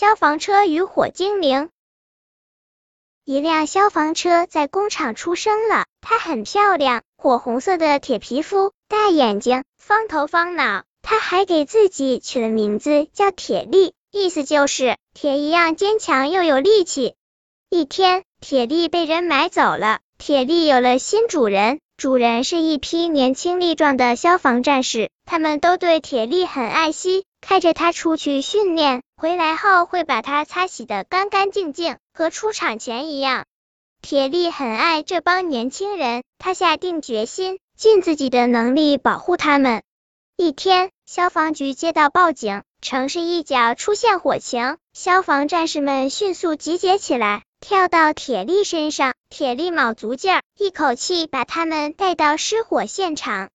消防车与火精灵。一辆消防车在工厂出生了，它很漂亮，火红色的铁皮肤，大眼睛，方头方脑。它还给自己取了名字叫铁力，意思就是铁一样坚强又有力气。一天，铁力被人买走了，铁力有了新主人，主人是一批年轻力壮的消防战士，他们都对铁力很爱惜。开着它出去训练，回来后会把它擦洗的干干净净，和出厂前一样。铁力很爱这帮年轻人，他下定决心，尽自己的能力保护他们。一天，消防局接到报警，城市一角出现火情，消防战士们迅速集结起来，跳到铁力身上，铁力卯足劲儿，一口气把他们带到失火现场。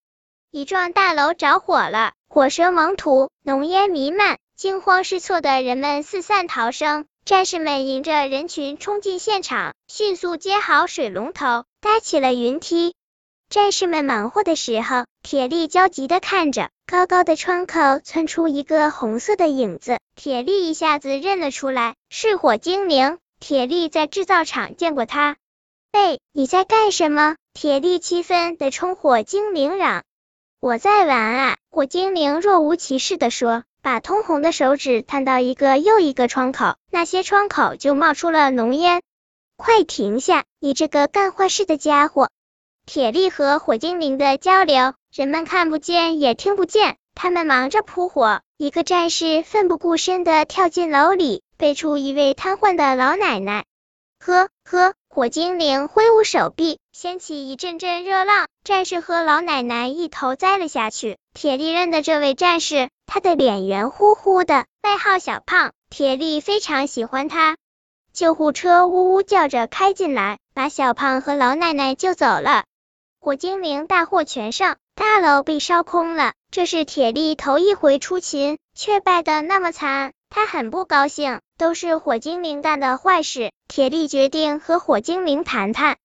一幢大楼着火了。火舌猛吐，浓烟弥漫，惊慌失措的人们四散逃生。战士们迎着人群冲进现场，迅速接好水龙头，搭起了云梯。战士们忙活的时候，铁力焦急的看着高高的窗口窜出一个红色的影子，铁力一下子认了出来，是火精灵。铁力在制造厂见过他。喂，你在干什么？铁力气愤的冲火精灵嚷。我在玩啊！火精灵若无其事的说，把通红的手指探到一个又一个窗口，那些窗口就冒出了浓烟。快停下！你这个干坏事的家伙！铁力和火精灵的交流，人们看不见也听不见，他们忙着扑火。一个战士奋不顾身的跳进楼里，背出一位瘫痪的老奶奶。呵呵，火精灵挥舞手臂，掀起一阵阵热浪，战士和老奶奶一头栽了下去。铁力认得这位战士，他的脸圆乎乎的，外号小胖。铁力非常喜欢他。救护车呜呜叫着开进来，把小胖和老奶奶救走了。火精灵大获全胜，大楼被烧空了。这是铁力头一回出勤，却败得那么惨。他很不高兴，都是火精灵干的坏事。铁力决定和火精灵谈谈。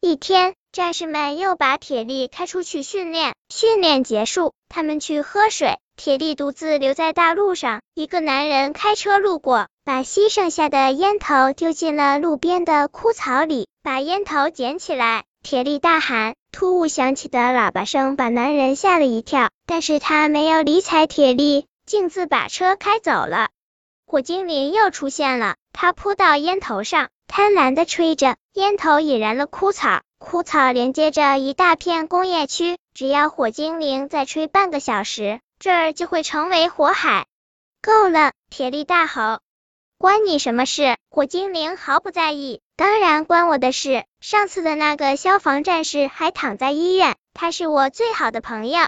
一天，战士们又把铁力开出去训练。训练结束，他们去喝水，铁力独自留在大路上。一个男人开车路过，把吸剩下的烟头丢进了路边的枯草里，把烟头捡起来。铁力大喊，突兀响起的喇叭声把男人吓了一跳，但是他没有理睬铁力，径自把车开走了。火精灵又出现了，它扑到烟头上，贪婪的吹着，烟头引燃了枯草，枯草连接着一大片工业区，只要火精灵再吹半个小时，这儿就会成为火海。够了！铁力大吼。关你什么事？火精灵毫不在意。当然关我的事。上次的那个消防战士还躺在医院，他是我最好的朋友。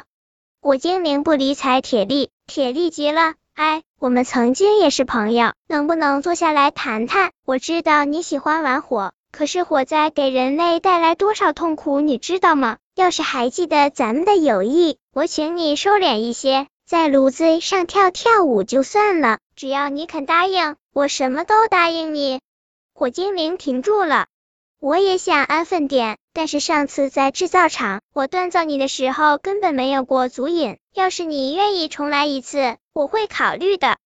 火精灵不理睬铁力，铁力急了。哎，我们曾经也是朋友，能不能坐下来谈谈？我知道你喜欢玩火，可是火灾给人类带来多少痛苦，你知道吗？要是还记得咱们的友谊，我请你收敛一些，在炉子上跳跳舞就算了。只要你肯答应，我什么都答应你。火精灵停住了，我也想安分点。但是上次在制造厂，我锻造你的时候根本没有过足瘾。要是你愿意重来一次，我会考虑的。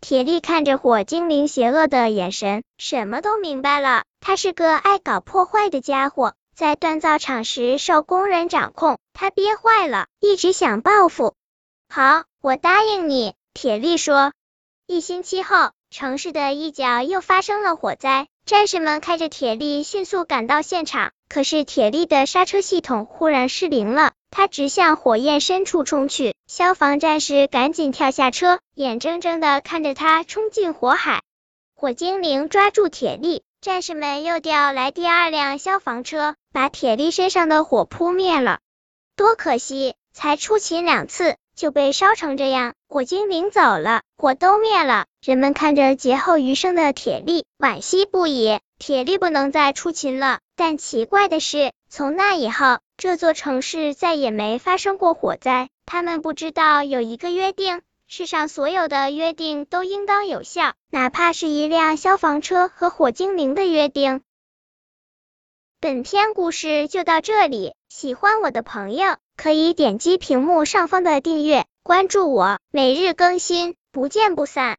铁力看着火精灵邪恶的眼神，什么都明白了。他是个爱搞破坏的家伙，在锻造厂时受工人掌控，他憋坏了，一直想报复。好，我答应你。铁力说。一星期后，城市的一角又发生了火灾。战士们开着铁力迅速赶到现场，可是铁力的刹车系统忽然失灵了，它直向火焰深处冲去。消防战士赶紧跳下车，眼睁睁的看着它冲进火海。火精灵抓住铁力，战士们又调来第二辆消防车，把铁力身上的火扑灭了。多可惜，才出勤两次。就被烧成这样，火精灵走了，火都灭了。人们看着劫后余生的铁力，惋惜不已。铁力不能再出勤了。但奇怪的是，从那以后，这座城市再也没发生过火灾。他们不知道有一个约定，世上所有的约定都应当有效，哪怕是一辆消防车和火精灵的约定。本篇故事就到这里，喜欢我的朋友。可以点击屏幕上方的订阅，关注我，每日更新，不见不散。